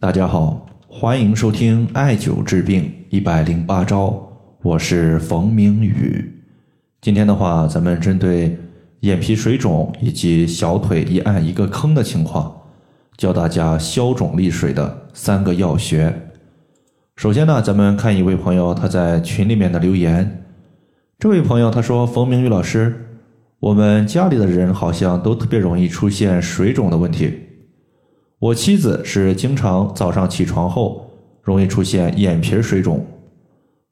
大家好，欢迎收听艾灸治病一百零八招，我是冯明宇。今天的话，咱们针对眼皮水肿以及小腿一按一个坑的情况，教大家消肿利水的三个要穴。首先呢，咱们看一位朋友他在群里面的留言。这位朋友他说：“冯明宇老师，我们家里的人好像都特别容易出现水肿的问题。”我妻子是经常早上起床后容易出现眼皮水肿，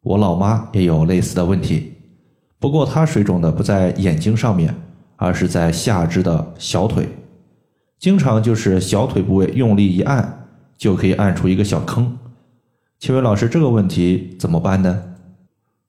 我老妈也有类似的问题，不过她水肿的不在眼睛上面，而是在下肢的小腿，经常就是小腿部位用力一按就可以按出一个小坑。请问老师这个问题怎么办呢？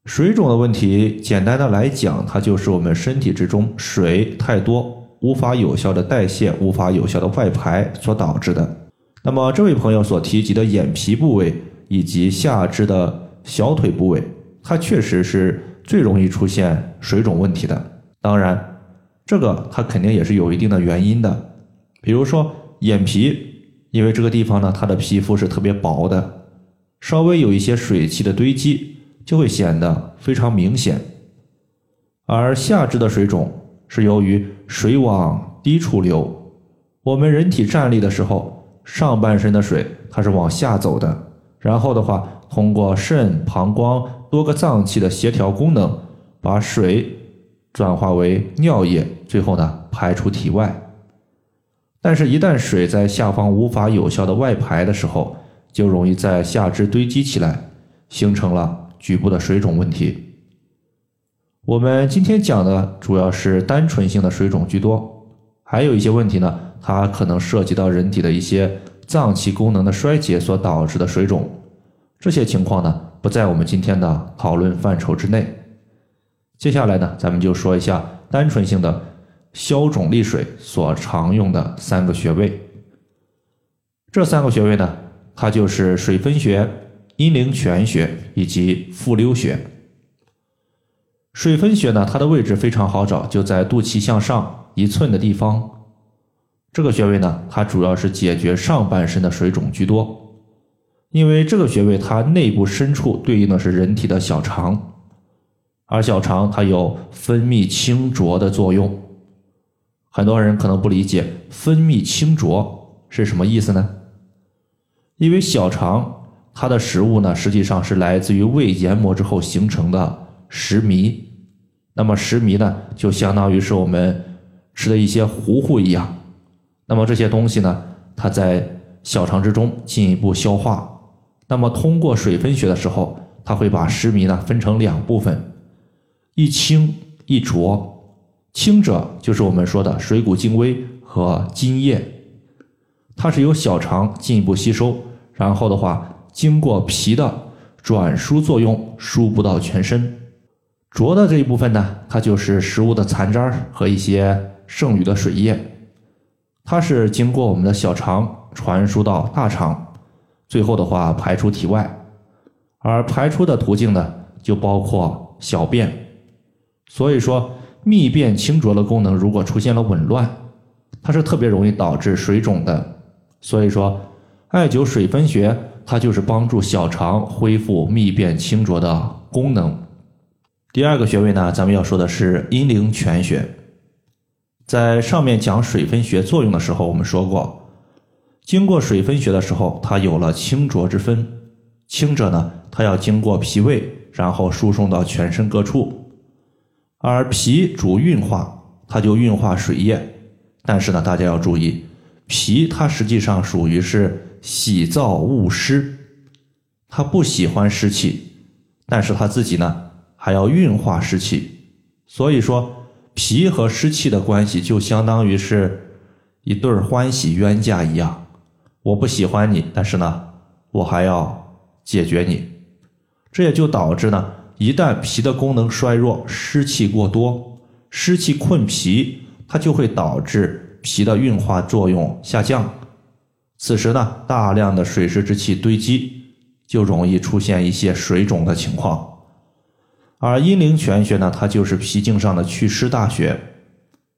水肿的问题，简单的来讲，它就是我们身体之中水太多。无法有效的代谢，无法有效的外排所导致的。那么，这位朋友所提及的眼皮部位以及下肢的小腿部位，它确实是最容易出现水肿问题的。当然，这个它肯定也是有一定的原因的。比如说眼皮，因为这个地方呢，它的皮肤是特别薄的，稍微有一些水汽的堆积，就会显得非常明显。而下肢的水肿。是由于水往低处流，我们人体站立的时候，上半身的水它是往下走的，然后的话，通过肾、膀胱多个脏器的协调功能，把水转化为尿液，最后呢排出体外。但是，一旦水在下方无法有效的外排的时候，就容易在下肢堆积起来，形成了局部的水肿问题。我们今天讲的主要是单纯性的水肿居多，还有一些问题呢，它可能涉及到人体的一些脏器功能的衰竭所导致的水肿，这些情况呢不在我们今天的讨论范畴之内。接下来呢，咱们就说一下单纯性的消肿利水所常用的三个穴位。这三个穴位呢，它就是水分穴、阴陵泉穴以及复溜穴。水分穴呢，它的位置非常好找，就在肚脐向上一寸的地方。这个穴位呢，它主要是解决上半身的水肿居多，因为这个穴位它内部深处对应的是人体的小肠，而小肠它有分泌清浊的作用。很多人可能不理解分泌清浊是什么意思呢？因为小肠它的食物呢，实际上是来自于胃研磨之后形成的食糜。那么食糜呢，就相当于是我们吃的一些糊糊一样。那么这些东西呢，它在小肠之中进一步消化。那么通过水分穴的时候，它会把食糜呢分成两部分，一清一浊。清者就是我们说的水谷精微和津液，它是由小肠进一步吸收，然后的话经过脾的转输作用，输布到全身。浊的这一部分呢，它就是食物的残渣和一些剩余的水液，它是经过我们的小肠传输到大肠，最后的话排出体外，而排出的途径呢，就包括小便。所以说，秘便清浊的功能如果出现了紊乱，它是特别容易导致水肿的。所以说，艾灸水分穴，它就是帮助小肠恢复秘便清浊的功能。第二个穴位呢，咱们要说的是阴陵泉穴。在上面讲水分穴作用的时候，我们说过，经过水分穴的时候，它有了清浊之分。清者呢，它要经过脾胃，然后输送到全身各处。而脾主运化，它就运化水液。但是呢，大家要注意，脾它实际上属于是喜燥恶湿，它不喜欢湿气，但是它自己呢。还要运化湿气，所以说脾和湿气的关系就相当于是一对欢喜冤家一样。我不喜欢你，但是呢，我还要解决你。这也就导致呢，一旦脾的功能衰弱，湿气过多，湿气困脾，它就会导致脾的运化作用下降。此时呢，大量的水湿之气堆积，就容易出现一些水肿的情况。而阴陵泉穴呢，它就是脾经上的祛湿大穴。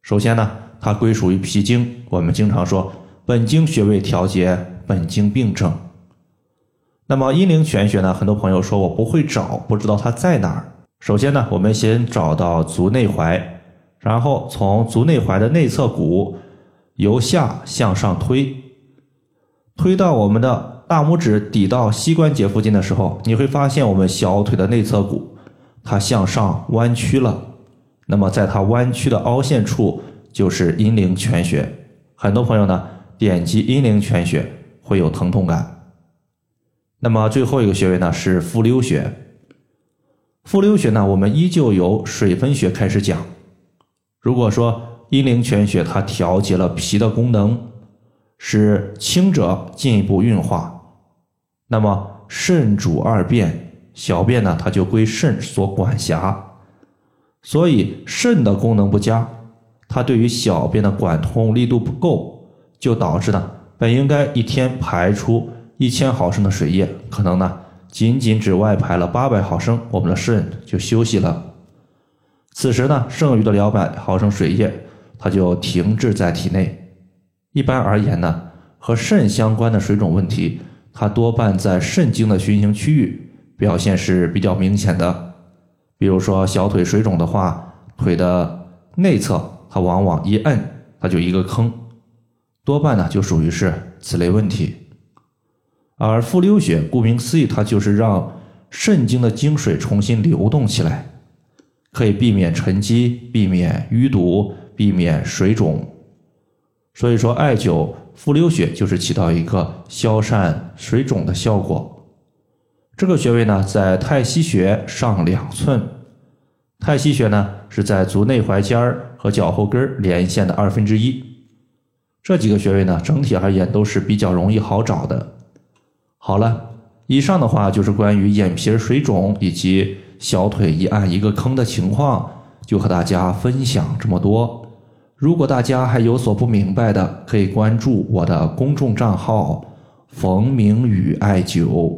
首先呢，它归属于脾经。我们经常说，本经穴位调节本经病症，那么阴陵泉穴呢？很多朋友说我不会找，不知道它在哪儿。首先呢，我们先找到足内踝，然后从足内踝的内侧骨由下向上推，推到我们的大拇指抵到膝关节附近的时候，你会发现我们小腿的内侧骨它向上弯曲了。那么在它弯曲的凹陷处就是阴陵泉穴。很多朋友呢点击阴陵泉穴会有疼痛感。那么最后一个穴位呢是复溜穴。复溜穴呢，我们依旧由水分穴开始讲。如果说阴陵泉穴它调节了脾的功能，使轻者进一步运化，那么肾主二便，小便呢它就归肾所管辖。所以肾的功能不佳，它对于小便的管通力度不够，就导致呢本应该一天排出。一千毫升的水液，可能呢仅仅只外排了八百毫升，我们的肾就休息了。此时呢，剩余的两百毫升水液，它就停滞在体内。一般而言呢，和肾相关的水肿问题，它多半在肾经的循行区域表现是比较明显的。比如说小腿水肿的话，腿的内侧它往往一摁，它就一个坑，多半呢就属于是此类问题。而复溜穴，顾名思义，它就是让肾经的精水重新流动起来，可以避免沉积、避免淤堵、避免水肿。所以说，艾灸复溜穴就是起到一个消散水肿的效果。这个穴位呢，在太溪穴上两寸。太溪穴呢，是在足内踝尖儿和脚后跟连线的二分之一。这几个穴位呢，整体而言都是比较容易好找的。好了，以上的话就是关于眼皮水肿以及小腿一按一个坑的情况，就和大家分享这么多。如果大家还有所不明白的，可以关注我的公众账号“冯明宇艾灸”，